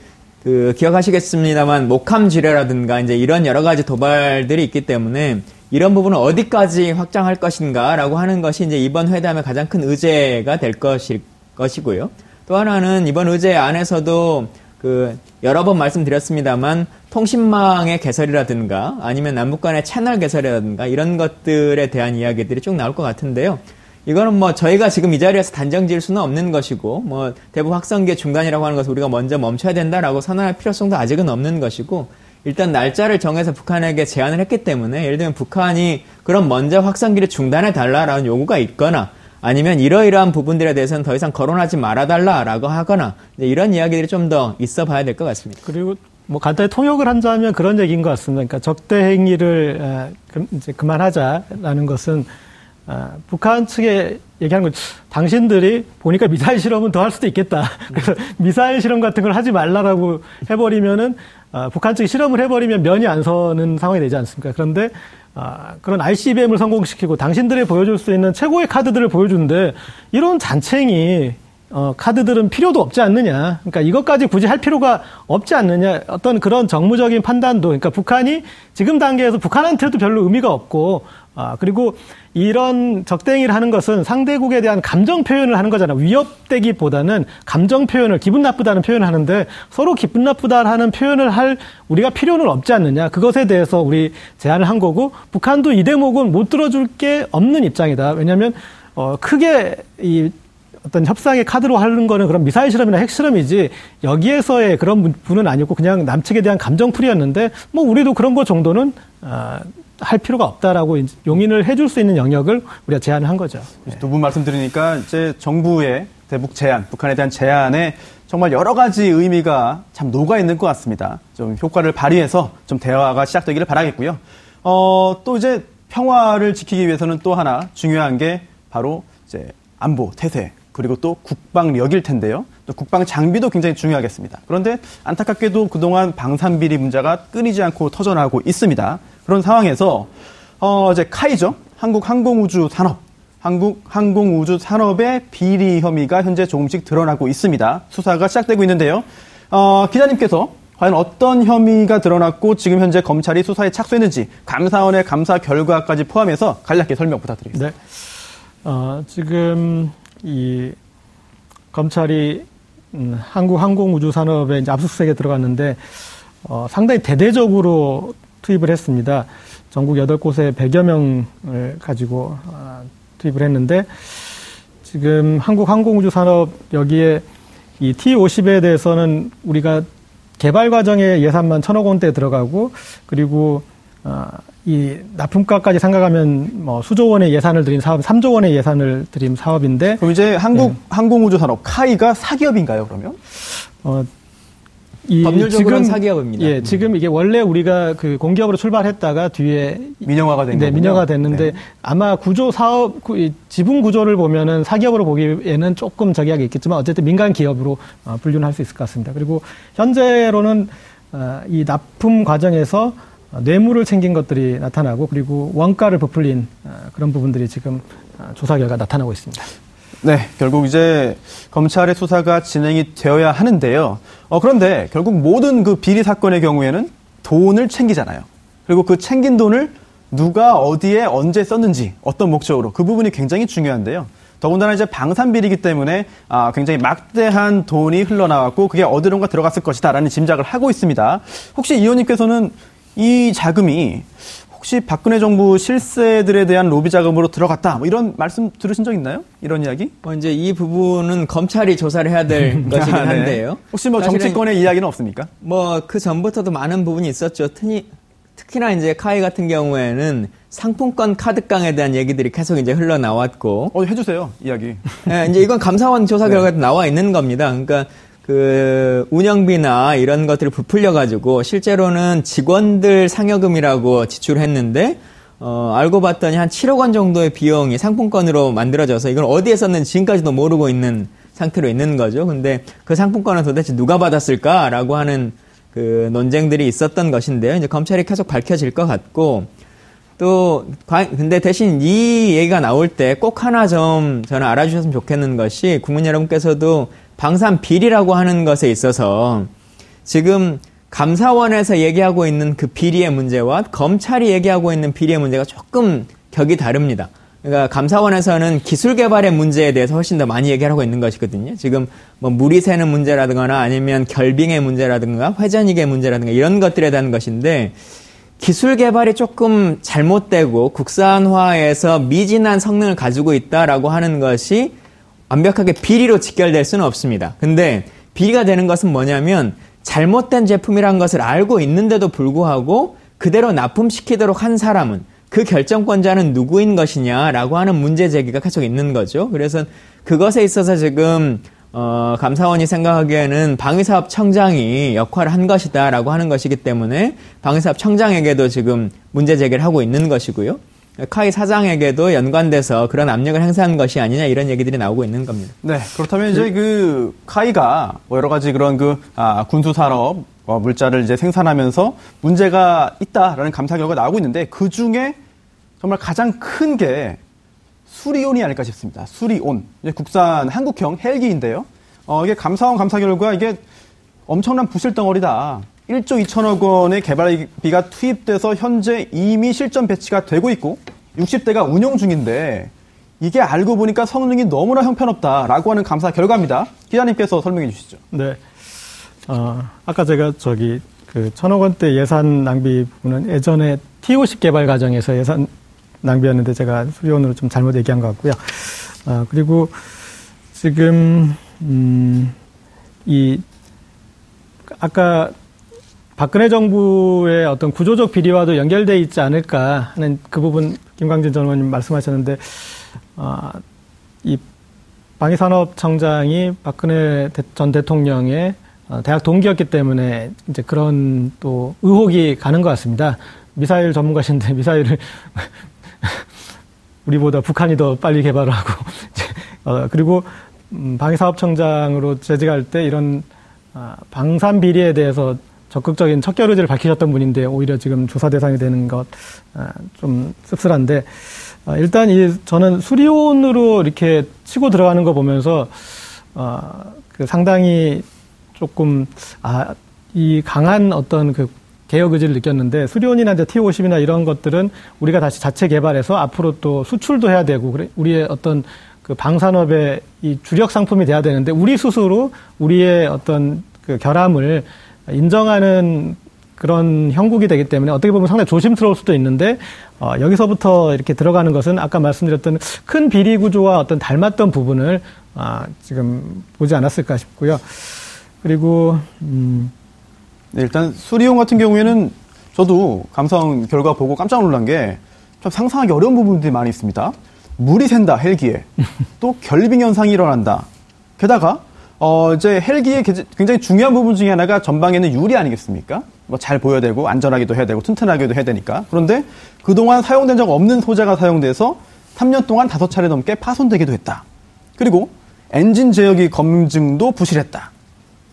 Speaker 4: 그 기억하시겠습니다만 목함 지뢰라든가 이제 이런 여러 가지 도발들이 있기 때문에 이런 부분을 어디까지 확장할 것인가라고 하는 것이 이제 이번 회담의 가장 큰 의제가 될 것일 것이고요. 또 하나는 이번 의제 안에서도 그 여러 번 말씀드렸습니다만 통신망의 개설이라든가 아니면 남북 간의 채널 개설이라든가 이런 것들에 대한 이야기들이 쭉 나올 것 같은데요. 이거는 뭐 저희가 지금 이 자리에서 단정 지을 수는 없는 것이고 뭐 대북 확성기의 중단이라고 하는 것을 우리가 먼저 멈춰야 된다라고 선언할 필요성도 아직은 없는 것이고 일단 날짜를 정해서 북한에게 제안을 했기 때문에 예를 들면 북한이 그럼 먼저 확성기를 중단해 달라라는 요구가 있거나 아니면 이러이러한 부분들에 대해서는 더 이상 거론하지 말아달라라고 하거나 이런 이야기들이 좀 더 있어 봐야 될 것 같습니다.
Speaker 3: 그리고 뭐 간단히 통역을 한다면 그런 얘기인 것 같습니다. 그러니까 적대 행위를 이제 그만하자라는 것은 아, 북한 측에 얘기하는 건 당신들이 보니까 미사일 실험은 더 할 수도 있겠다. 그래서 미사일 실험 같은 걸 하지 말라라고 해버리면은 아, 북한 측이 실험을 해버리면 면이 안 서는 상황이 되지 않습니까? 그런데 아, 그런 ICBM을 성공시키고 당신들이 보여줄 수 있는 최고의 카드들을 보여주는데 이런 잔챙이 어, 카드들은 필요도 없지 않느냐. 그러니까 이것까지 굳이 할 필요가 없지 않느냐. 어떤 그런 정무적인 판단도, 그러니까 북한이 지금 단계에서 북한한테도 별로 의미가 없고, 아, 그리고 이런 적대행위를 하는 것은 상대국에 대한 감정 표현을 하는 거잖아요. 위협되기보다는 감정 표현을, 기분 나쁘다는 표현을 하는데 서로 기분 나쁘다라는 표현을 할 우리가 필요는 없지 않느냐. 그것에 대해서 우리 제안을 한 거고, 북한도 이 대목은 못 들어줄 게 없는 입장이다. 왜냐하면, 어, 크게 이 어떤 협상의 카드로 하는 거는 그런 미사일 실험이나 핵 실험이지 여기에서의 그런 분은 아니고 그냥 남측에 대한 감정풀이였는데 뭐 우리도 그런 거 정도는 아, 할 필요가 없다라고 용인을 해줄 수 있는 영역을 우리가 제안을 한 거죠.
Speaker 1: 두 분 말씀 들으니까 이제 정부의 대북 제안, 북한에 대한 제안에 정말 여러 가지 의미가 참 녹아 있는 것 같습니다. 좀 효과를 발휘해서 좀 대화가 시작되기를 바라겠고요. 어, 또 이제 평화를 지키기 위해서는 또 하나 중요한 게 바로 이제 안보, 태세, 그리고 또 국방력일 텐데요. 또 국방 장비도 굉장히 중요하겠습니다. 그런데 안타깝게도 그동안 방산 비리 문제가 끊이지 않고 터져나오고 있습니다. 그런 상황에서 어 이제 카이죠. 한국 항공우주 산업 한국 항공우주 산업의 비리 혐의가 현재 조금씩 드러나고 있습니다. 수사가 시작되고 있는데요. 어, 기자님께서 과연 어떤 혐의가 드러났고 지금 현재 검찰이 수사에 착수했는지 감사원의 감사 결과까지 포함해서 간략히 설명 부탁드리겠습니다. 네.
Speaker 3: 어, 지금 이 검찰이 음, 한국 항공우주 산업에 이제 압수수색에 들어갔는데 어, 상당히 대대적으로 투입을 했습니다. 전국 8곳에 100여 명을 가지고 어, 투입을 했는데 지금 한국 항공우주 산업 여기에 이 T50에 대해서는 우리가 개발 과정에 예산만 천억 원대 들어가고 그리고 어, 이 납품가까지 생각하면 뭐 수조 원의 예산을 들인 사업, 3조 원의 예산을 들인 사업인데.
Speaker 1: 그럼 이제 한국 네. 항공우주 산업 카이가 사기업인가요, 그러면? 어,
Speaker 4: 이 법률적으로는 사기업입니다.
Speaker 3: 예, 지금 이게 원래 우리가 그 공기업으로 출발했다가 뒤에
Speaker 1: 민영화가 된
Speaker 3: 네, 민영화 됐는데 네. 아마 구조 사업 지분 구조를 보면은 사기업으로 보기에는 조금 저기하게 있겠지만 어쨌든 민간 기업으로 어, 분류는 할 수 있을 것 같습니다. 그리고 현재로는 어, 이 납품 과정에서 어, 뇌물을 챙긴 것들이 나타나고 그리고 원가를 부풀린 어, 그런 부분들이 지금 어, 조사 결과 나타나고 있습니다.
Speaker 1: 네, 결국 이제 검찰의 수사가 진행이 되어야 하는데요. 어, 그런데 결국 모든 그 비리 사건의 경우에는 돈을 챙기잖아요. 그리고 그 챙긴 돈을 누가 어디에 언제 썼는지 어떤 목적으로 그 부분이 굉장히 중요한데요. 더군다나 이제 방산비리기 때문에 아, 굉장히 막대한 돈이 흘러나왔고 그게 어디론가 들어갔을 것이다라는 짐작을 하고 있습니다. 혹시 이 의원님께서는 이 자금이 혹시 박근혜 정부 실세들에 대한 로비 자금으로 들어갔다 뭐 이런 말씀 들으신 적 있나요? 이런 이야기?
Speaker 4: 뭐 이제 이 부분은 검찰이 조사를 해야 될 것이긴 아, 네. 한데요.
Speaker 1: 혹시 뭐 정치권의 이야기는 없습니까?
Speaker 4: 뭐 그 전부터도 많은 부분이 있었죠. 특히 특히나 이제 카이 같은 경우에는 상품권 카드깡에 대한 얘기들이 계속 이제 흘러나왔고.
Speaker 1: 어, 해주세요, 이야기.
Speaker 4: 네, 이제 이건 감사원 조사 결과도 네. 나와 있는 겁니다. 그러니까 그 운영비나 이런 것들을 부풀려 가지고 실제로는 직원들 상여금이라고 지출했는데 어 알고 봤더니 한 7억 원 정도의 비용이 상품권으로 만들어져서 이걸 어디에 썼는지 지금까지도 모르고 있는 상태로 있는 거죠. 근데 그 상품권은 도대체 누가 받았을까라고 하는 그 논쟁들이 있었던 것인데요. 이제 검찰이 계속 밝혀질 것 같고 또 근데 대신 이 얘기가 나올 때 꼭 하나 좀 저는 알아주셨으면 좋겠는 것이 국민 여러분께서도 방산 비리라고 하는 것에 있어서 지금 감사원에서 얘기하고 있는 그 비리의 문제와 검찰이 얘기하고 있는 비리의 문제가 조금 격이 다릅니다. 그러니까 감사원에서는 기술 개발의 문제에 대해서 훨씬 더 많이 얘기하고 있는 것이거든요. 지금 뭐 물이 새는 문제라든가 아니면 결빙의 문제라든가 회전익의 문제라든가 이런 것들에 대한 것인데 기술 개발이 조금 잘못되고 국산화에서 미진한 성능을 가지고 있다라고 하는 것이 완벽하게 비리로 직결될 수는 없습니다. 근데 비리가 되는 것은 뭐냐면 잘못된 제품이란 것을 알고 있는데도 불구하고 그대로 납품시키도록 한 사람은 그 결정권자는 누구인 것이냐라고 하는 문제 제기가 계속 있는 거죠. 그래서 그것에 있어서 지금 어, 감사원이 생각하기에는 방위사업 청장이 역할을 한 것이다라고 하는 것이기 때문에 방위사업 청장에게도 지금 문제 제기를 하고 있는 것이고요. 카이 사장에게도 연관돼서 그런 압력을 행사한 것이 아니냐 이런 얘기들이 나오고 있는 겁니다.
Speaker 1: 네, 그렇다면 이제 그 카이가 뭐 여러 가지 그런 그 아, 군수 산업 어, 물자를 이제 생산하면서 문제가 있다라는 감사 결과가 나오고 있는데 그 중에 정말 가장 큰 게 수리온이 아닐까 싶습니다. 수리온. 이제 국산 한국형 헬기인데요. 어, 이게 감사원 감사 결과 이게 엄청난 부실 덩어리다. 1조 2천억 원의 개발비가 투입돼서 현재 이미 실전 배치가 되고 있고 60대가 운영 중인데 이게 알고 보니까 성능이 너무나 형편없다라고 하는 감사 결과입니다. 기자님께서 설명해 주시죠.
Speaker 3: 네. 어, 아까 제가 저기 그 천억 원대 예산 낭비 부분은 예전에 T50 개발 과정에서 예산 낭비였는데 제가 수리원으로 좀 잘못 얘기한 것 같고요. 아, 그리고 지금, 음, 이, 아까 박근혜 정부의 어떤 구조적 비리와도 연결돼 있지 않을까 하는 그 부분 김광진 전 의원님 말씀하셨는데, 아, 이 방위산업청장이 박근혜 전 대통령의 어, 대학 동기였기 때문에 이제 그런 또 의혹이 가는 것 같습니다. 미사일 전문가신데 미사일을 우리보다 북한이 더 빨리 개발을 하고 어, 그리고 음, 방위사업청장으로 재직할 때 이런 아, 방산 비리에 대해서 적극적인 척결 의지를 밝히셨던 분인데 오히려 지금 조사 대상이 되는 것좀 아, 씁쓸한데 아, 일단 이 저는 수리온으로 이렇게 치고 들어가는 거 보면서 그 상당히 조금 아 이 강한 어떤 그 개혁 의지를 느꼈는데 수리온이나 이제 T50이나 이런 것들은 우리가 다시 자체 개발해서 앞으로 또 수출도 해야 되고 그래 우리의 어떤 그 방산업의 이 주력 상품이 돼야 되는데 우리 스스로 우리의 어떤 그 결함을 인정하는 그런 형국이 되기 때문에 어떻게 보면 상당히 조심스러울 수도 있는데 어, 여기서부터 이렇게 들어가는 것은 아까 말씀드렸던 큰 비리 구조와 어떤 닮았던 부분을 아, 지금 보지 않았을까 싶고요. 그리고 음,
Speaker 1: 네, 일단 수리용 같은 경우에는 저도 감사원 결과 보고 깜짝 놀란 게좀 상상하기 어려운 부분들이 많이 있습니다. 물이 샌다 헬기에 또 결빙 현상이 일어난다. 게다가 어 이제 헬기의 굉장히 중요한 부분 중에 하나가 전방에는 유리 아니겠습니까? 뭐 잘 보여야 되고 안전하기도 해야 되고 튼튼하기도 해야 되니까. 그런데 그동안 사용된 적 없는 소재가 사용돼서 3년 동안 다섯 차례 넘게 파손되기도 했다. 그리고 엔진 제어기 검증도 부실했다.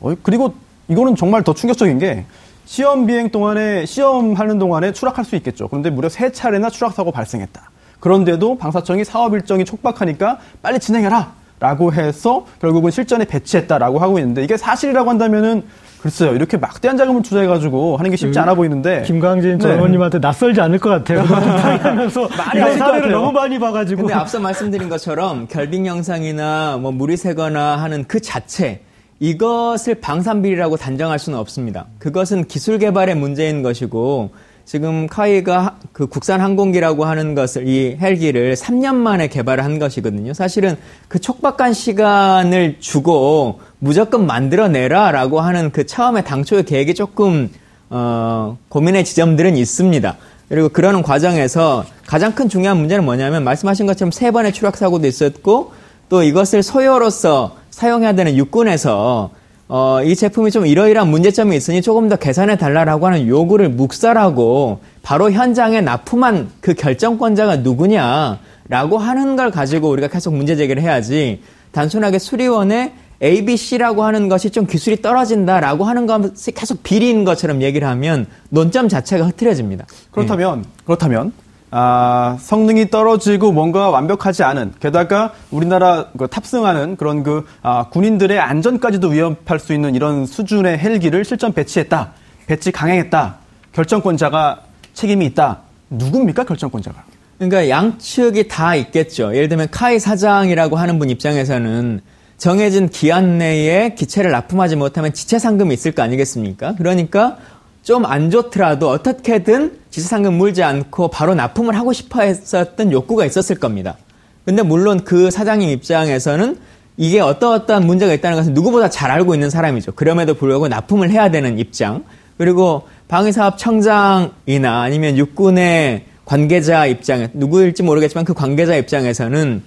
Speaker 1: 어, 그리고 이거는 정말 더 충격적인 게 시험 비행 동안에 시험하는 동안에 추락할 수 있겠죠. 그런데 무려 세 차례나 추락 사고 발생했다. 그런데도 방사청이 사업 일정이 촉박하니까 빨리 진행해라. 라고 해서 결국은 실전에 배치했다라고 하고 있는데 이게 사실이라고 한다면은 글쎄요 이렇게 막대한 자금을 투자해가지고 하는 게 쉽지 않아 보이는데
Speaker 3: 김광진 전 네. 의원님한테 낯설지 않을 것 같아요. 하면서
Speaker 4: 많이
Speaker 3: 사례를 너무 많이 봐가지고.
Speaker 4: 근데 앞서 말씀드린 것처럼 결빙 영상이나 뭐 물이 새거나 하는 그 자체 이것을 방산비리라고 단정할 수는 없습니다. 그것은 기술 개발의 문제인 것이고 지금 카이가 그 국산 항공기라고 하는 것을 이 헬기를 3년 만에 개발을 한 것이거든요. 사실은 그 촉박한 시간을 주고 무조건 만들어내라라고 하는 그 처음에 당초의 계획이 조금 어, 고민의 지점들은 있습니다. 그리고 그러는 과정에서 가장 큰 중요한 문제는 뭐냐면 말씀하신 것처럼 세 번의 추락 사고도 있었고 또 이것을 소요로서 사용해야 되는 육군에서 어, 이 제품이 좀 이러이러한 문제점이 있으니 조금 더 개선해 달라라고 하는 요구를 묵살하고 바로 현장에 납품한 그 결정권자가 누구냐라고 하는 걸 가지고 우리가 계속 문제 제기를 해야지 단순하게 수리원에 ABC라고 하는 것이 좀 기술이 떨어진다라고 하는 것이 계속 비리인 것처럼 얘기를 하면 논점 자체가 흐트려집니다.
Speaker 1: 그렇다면 네. 그렇다면 아, 성능이 떨어지고 뭔가 완벽하지 않은 게다가 우리나라 그 탑승하는 그런 그 아, 군인들의 안전까지도 위협할 수 있는 이런 수준의 헬기를 실전 배치했다. 배치 강행했다. 결정권자가 책임이 있다. 누굽니까 결정권자가?
Speaker 4: 그러니까 양측이 다 있겠죠. 예를 들면 카이 사장이라고 하는 분 입장에서는 정해진 기한 내에 기체를 납품하지 못하면 지체 상금이 있을 거 아니겠습니까? 그러니까 좀 안 좋더라도 어떻게든 지수상금 물지 않고 바로 납품을 하고 싶어 했었던 욕구가 있었을 겁니다. 근데 물론 그 사장님 입장에서는 이게 어떠어떠한 문제가 있다는 것은 누구보다 잘 알고 있는 사람이죠. 그럼에도 불구하고 납품을 해야 되는 입장. 그리고 방위사업청장이나 아니면 육군의 관계자 입장에 누구일지 모르겠지만 그 관계자 입장에서는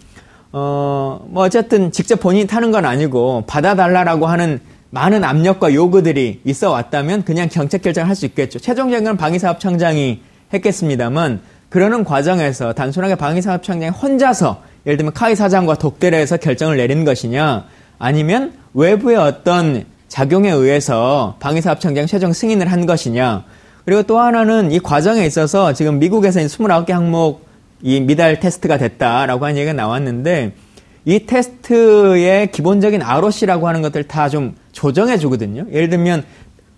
Speaker 4: 어, 뭐 어쨌든 직접 본인이 타는 건 아니고 받아달라라고 하는 많은 압력과 요구들이 있어 왔다면 그냥 정책 결정을 할 수 있겠죠. 최종적인 방위사업 청장이 했겠습니다만 그러는 과정에서 단순하게 방위사업 청장이 혼자서 예를 들면 카이 사장과 독대를 해서 결정을 내린 것이냐 아니면 외부의 어떤 작용에 의해서 방위사업 청장 최종 승인을 한 것이냐 그리고 또 하나는 이 과정에 있어서 지금 미국에서 29개 항목 이 미달 테스트가 됐다라고 하는 얘기가 나왔는데 이 테스트의 기본적인 ROC라고 하는 것들 다 좀 조정해 주거든요. 예를 들면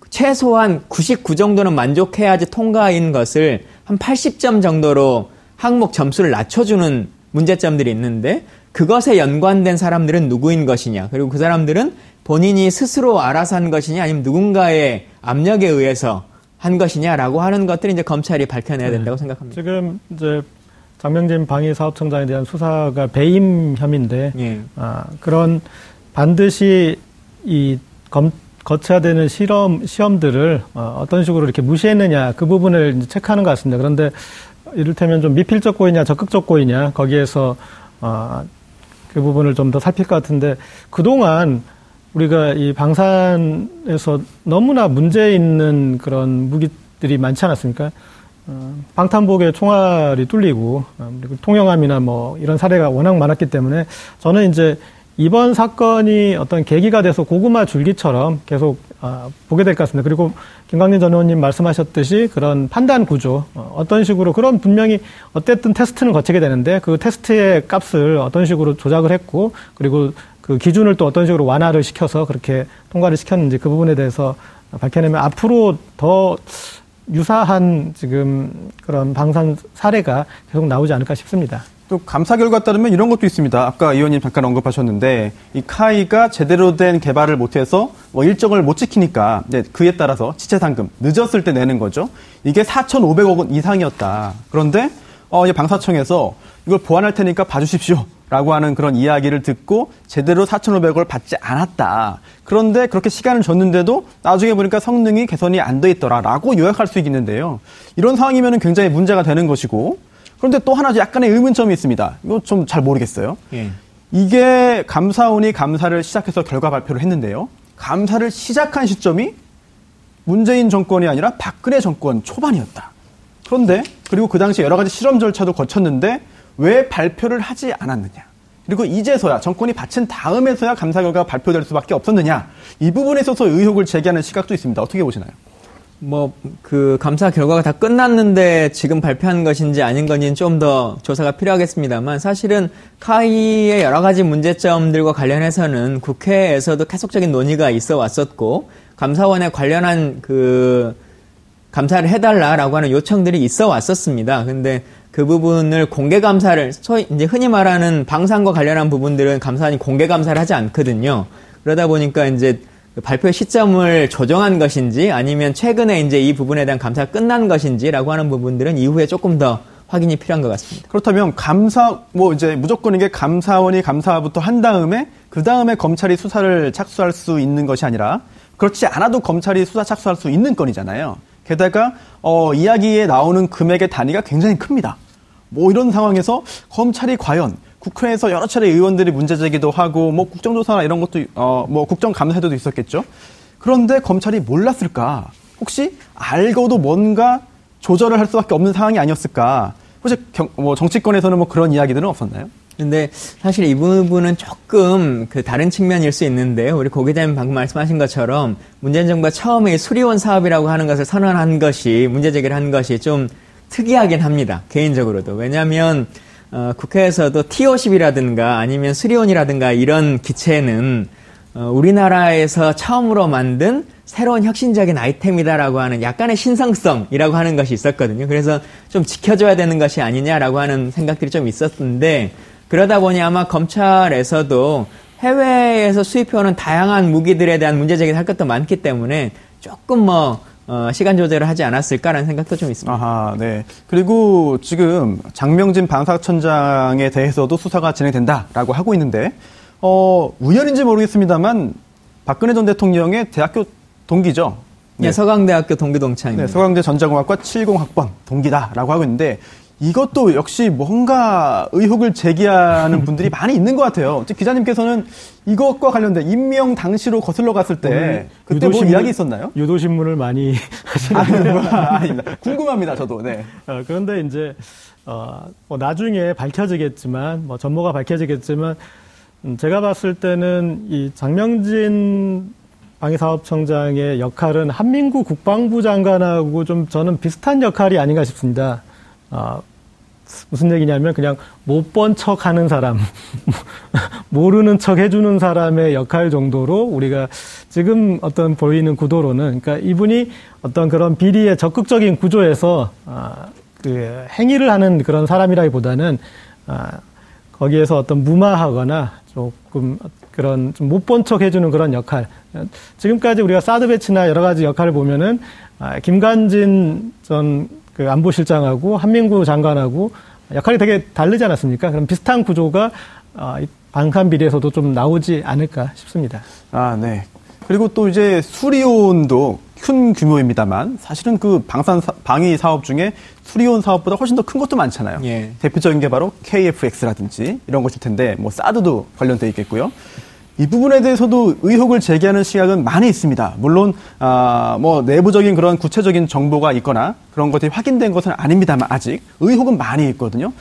Speaker 4: 최소한 99 정도는 만족해야지 통과인 것을 한 80점 정도로 항목 점수를 낮춰주는 문제점들이 있는데 그것에 연관된 사람들은 누구인 것이냐 그리고 그 사람들은 본인이 스스로 알아서 한 것이냐 아니면 누군가의 압력에 의해서 한 것이냐라고 하는 것들이 이제 검찰이 밝혀내야 된다고 네. 생각합니다.
Speaker 3: 지금 이제 장명진 방위사업청장에 대한 수사가 배임 혐의인데 예. 아, 그런 반드시 이 검, 거쳐야 되는 실험 시험들을 어, 떤 식으로 이렇게 무시했느냐 그 부분을 체크하는 것 같습니다. 그런데 이를테면 좀 미필적 고의냐 적극적 고의냐 거기에서 어, 그 부분을 좀 더 살필 것 같은데 그동안 우리가 이 방산에서 너무나 문제 있는 그런 무기들이 많지 않았습니까? 어, 방탄복에 총알이 뚫리고 어, 그리고 통영함이나 뭐 이런 사례가 워낙 많았기 때문에 저는 이제 이번 사건이 어떤 계기가 돼서 고구마 줄기처럼 계속 어, 보게 될 것 같습니다. 그리고 김광진 전 의원님 말씀하셨듯이 그런 판단 구조 어, 어떤 식으로 그런 분명히 어쨌든 테스트는 거치게 되는데 그 테스트의 값을 어떤 식으로 조작을 했고 그리고 그 기준을 또 어떤 식으로 완화를 시켜서 그렇게 통과를 시켰는지 그 부분에 대해서 밝혀내면 앞으로 더 유사한 지금 그런 방산 사례가 계속 나오지 않을까 싶습니다.
Speaker 1: 또 감사 결과 따르면 이런 것도 있습니다. 아까 의원님 잠깐 언급하셨는데 이 카이가 제대로 된 개발을 못해서 뭐 일정을 못 지키니까 이제 그에 따라서 지체 상금 늦었을 때 내는 거죠. 이게 4,500억 원 이상이었다. 그런데 어, 방사청에서 이걸 보완할 테니까 봐주십시오. 라고 하는 그런 이야기를 듣고 제대로 4,500원을 받지 않았다. 그런데 그렇게 시간을 줬는데도 나중에 보니까 성능이 개선이 안 돼 있더라 라고 요약할 수 있는데요. 이런 상황이면 굉장히 문제가 되는 것이고 그런데 또 하나 약간의 의문점이 있습니다. 이거 좀 잘 모르겠어요. 예. 이게 감사원이 감사를 시작해서 결과 발표를 했는데요. 감사를 시작한 시점이 문재인 정권이 아니라 박근혜 정권 초반이었다. 그런데 그리고 그 당시 여러 가지 실험 절차도 거쳤는데 왜 발표를 하지 않았느냐. 그리고 이제서야 정권이 바친 다음에서야 감사 결과가 발표될 수밖에 없었느냐. 이 부분에 있어서 의혹을 제기하는 시각도 있습니다. 어떻게 보시나요?
Speaker 4: 뭐, 그, 감사 결과가 다 끝났는데 지금 발표한 것인지 아닌 건지는 좀 더 조사가 필요하겠습니다만 사실은 카이의 여러 가지 문제점들과 관련해서는 국회에서도 계속적인 논의가 있어 왔었고 감사원에 관련한 그 감사를 해달라라고 하는 요청들이 있어 왔었습니다. 근데 그 부분을 공개 감사를 소위 이제 흔히 말하는 방산과 관련한 부분들은 감사원이 공개 감사를 하지 않거든요. 그러다 보니까 이제 그 발표 시점을 조정한 것인지 아니면 최근에 이제 이 부분에 대한 감사가 끝난 것인지라고 하는 부분들은 이후에 조금 더 확인이 필요한 것 같습니다.
Speaker 1: 그렇다면 감사 뭐 이제 무조건 이게 감사원이 감사부터 한 다음에 그 다음에 검찰이 수사를 착수할 수 있는 것이 아니라 그렇지 않아도 검찰이 수사 착수할 수 있는 건이잖아요. 게다가 어, 이야기에 나오는 금액의 단위가 굉장히 큽니다. 뭐 이런 상황에서 검찰이 과연 국회에서 여러 차례 의원들이 문제 제기도 하고 뭐 국정조사나 이런 것도 어 뭐 국정감사도 있었겠죠. 그런데 검찰이 몰랐을까? 혹시 알고도 뭔가 조절을 할 수밖에 없는 상황이 아니었을까? 혹시 경, 뭐 정치권에서는 뭐 그런 이야기들은 없었나요?
Speaker 4: 근데 사실 이 부분은 조금 그 다른 측면일 수 있는데 우리 고 기자님 방금 말씀하신 것처럼 문재인 정부가 처음에 수리원 사업이라고 하는 것을 선언한 것이 문제 제기를 한 것이 좀 특이하긴 합니다. 개인적으로도. 왜냐하면 어, 국회에서도 T50이라든가 아니면 수리온이라든가 이런 기체는 어, 우리나라에서 처음으로 만든 새로운 혁신적인 아이템이다라고 하는 약간의 신성성이라고 하는 것이 있었거든요. 그래서 좀 지켜줘야 되는 것이 아니냐라고 하는 생각들이 좀 있었는데 그러다 보니 아마 검찰에서도 해외에서 수입해오는 다양한 무기들에 대한 문제 제기를 할 것도 많기 때문에 조금 뭐 어, 시간 조절을 하지 않았을까라는 생각도 좀 있습니다.
Speaker 1: 아하, 네. 그리고 지금 장명진 방사청장에 대해서도 수사가 진행된다라고 하고 있는데, 어, 우연인지 모르겠습니다만 박근혜 전 대통령의 대학교 동기죠.
Speaker 4: 네, 네 서강대학교 동기 동창입니다.
Speaker 1: 네, 서강대 전자공학과 70학번 동기다라고 하고 있는데 이것도 역시 뭔가 의혹을 제기하는 분들이 많이 있는 것 같아요. 기자님께서는 이것과 관련된 임명 당시로 거슬러 갔을 때 그때 뭐 이야기 있었나요?
Speaker 3: 유도 신문을 많이 하시는
Speaker 1: 아, 아닙니다. 궁금합니다, 저도. 네.
Speaker 3: 어, 그런데 이제 어, 뭐 나중에 밝혀지겠지만 뭐 전모가 밝혀지겠지만 음, 제가 봤을 때는 이 장명진 방위사업청장의 역할은 한민구 국방부 장관하고 좀 저는 비슷한 역할이 아닌가 싶습니다. 어, 무슨 얘기냐면 그냥 못 본 척 하는 사람, 모르는 척 해주는 사람의 역할 정도로 우리가 지금 어떤 보이는 구도로는 그러니까 이분이 어떤 그런 비리의 적극적인 구조에서 아, 그 행위를 하는 그런 사람이라기보다는 아, 거기에서 어떤 무마하거나 조금 그런 좀 못 본 척 해주는 그런 역할. 지금까지 우리가 사드 배치나 여러 가지 역할을 보면은 아, 김관진 전 그 안보실장하고 한민구 장관하고 역할이 되게 다르지 않았습니까? 그럼 비슷한 구조가 아, 방산 비리에서도 좀 나오지 않을까 싶습니다.
Speaker 1: 아, 네. 그리고 또 이제 수리온도 큰 규모입니다만 사실은 그 방산 방위 사업 중에 수리온 사업보다 훨씬 더 큰 것도 많잖아요. 예. 대표적인 게 바로 KFX라든지 이런 것일 텐데 뭐 사드도 관련돼 있겠고요. 이 부분에 대해서도 의혹을 제기하는 시각은 많이 있습니다. 물론 아, 뭐 내부적인 그런 구체적인 정보가 있거나 그런 것들이 확인된 것은 아닙니다만 아직 의혹은 많이 있거든요.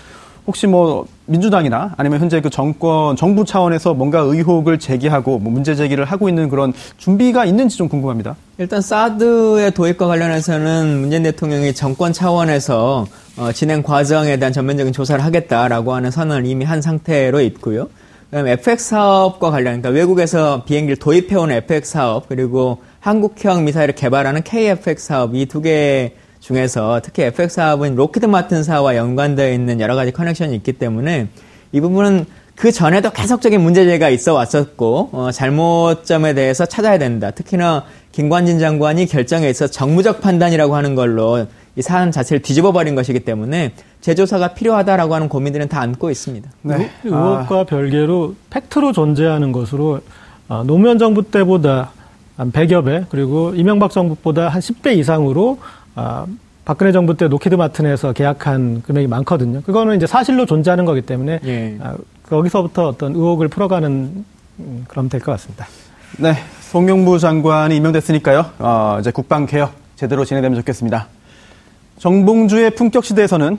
Speaker 1: 혹시 뭐 민주당이나 아니면 현재 그 정권 정부 차원에서 뭔가 의혹을 제기하고 뭐 문제 제기를 하고 있는 그런 준비가 있는지 좀 궁금합니다.
Speaker 4: 일단 사드의 도입과 관련해서는 문재인 대통령이 정권 차원에서 어, 진행 과정에 대한 전면적인 조사를 하겠다라고 하는 선언을 이미 한 상태로 있고요. FX 사업과 관련, 그러니까 외국에서 비행기를 도입해온 FX 사업 그리고 한국형 미사일을 개발하는 KFX 사업 이 두 개 중에서 특히 FX 사업은 록히드 마틴사와 연관되어 있는 여러 가지 커넥션이 있기 때문에 이 부분은 그 전에도 계속적인 문제 제기가 있어 왔었고 어, 잘못된 점에 대해서 찾아야 된다. 특히나 김관진 장관이 결정에 있어 정무적 판단이라고 하는 걸로 이 사안 자체를 뒤집어 버린 것이기 때문에 재조사가 필요하다라고 하는 고민들은 다 안고 있습니다.
Speaker 3: 네. 의혹과 아. 별개로 팩트로 존재하는 것으로 어, 노무현 정부 때보다 한 100여 배 그리고 이명박 정부보다 한 10배 이상으로 어, 박근혜 정부 때 록히드 마틴에서 계약한 금액이 많거든요. 그거는 이제 사실로 존재하는 거기 때문에 예. 어, 거기서부터 어떤 의혹을 풀어가는 음, 그럼 될 것 같습니다.
Speaker 1: 네, 송영무 장관이 임명됐으니까요. 어, 이제 국방 개혁 제대로 진행되면 좋겠습니다. 정봉주의 품격 시대에서는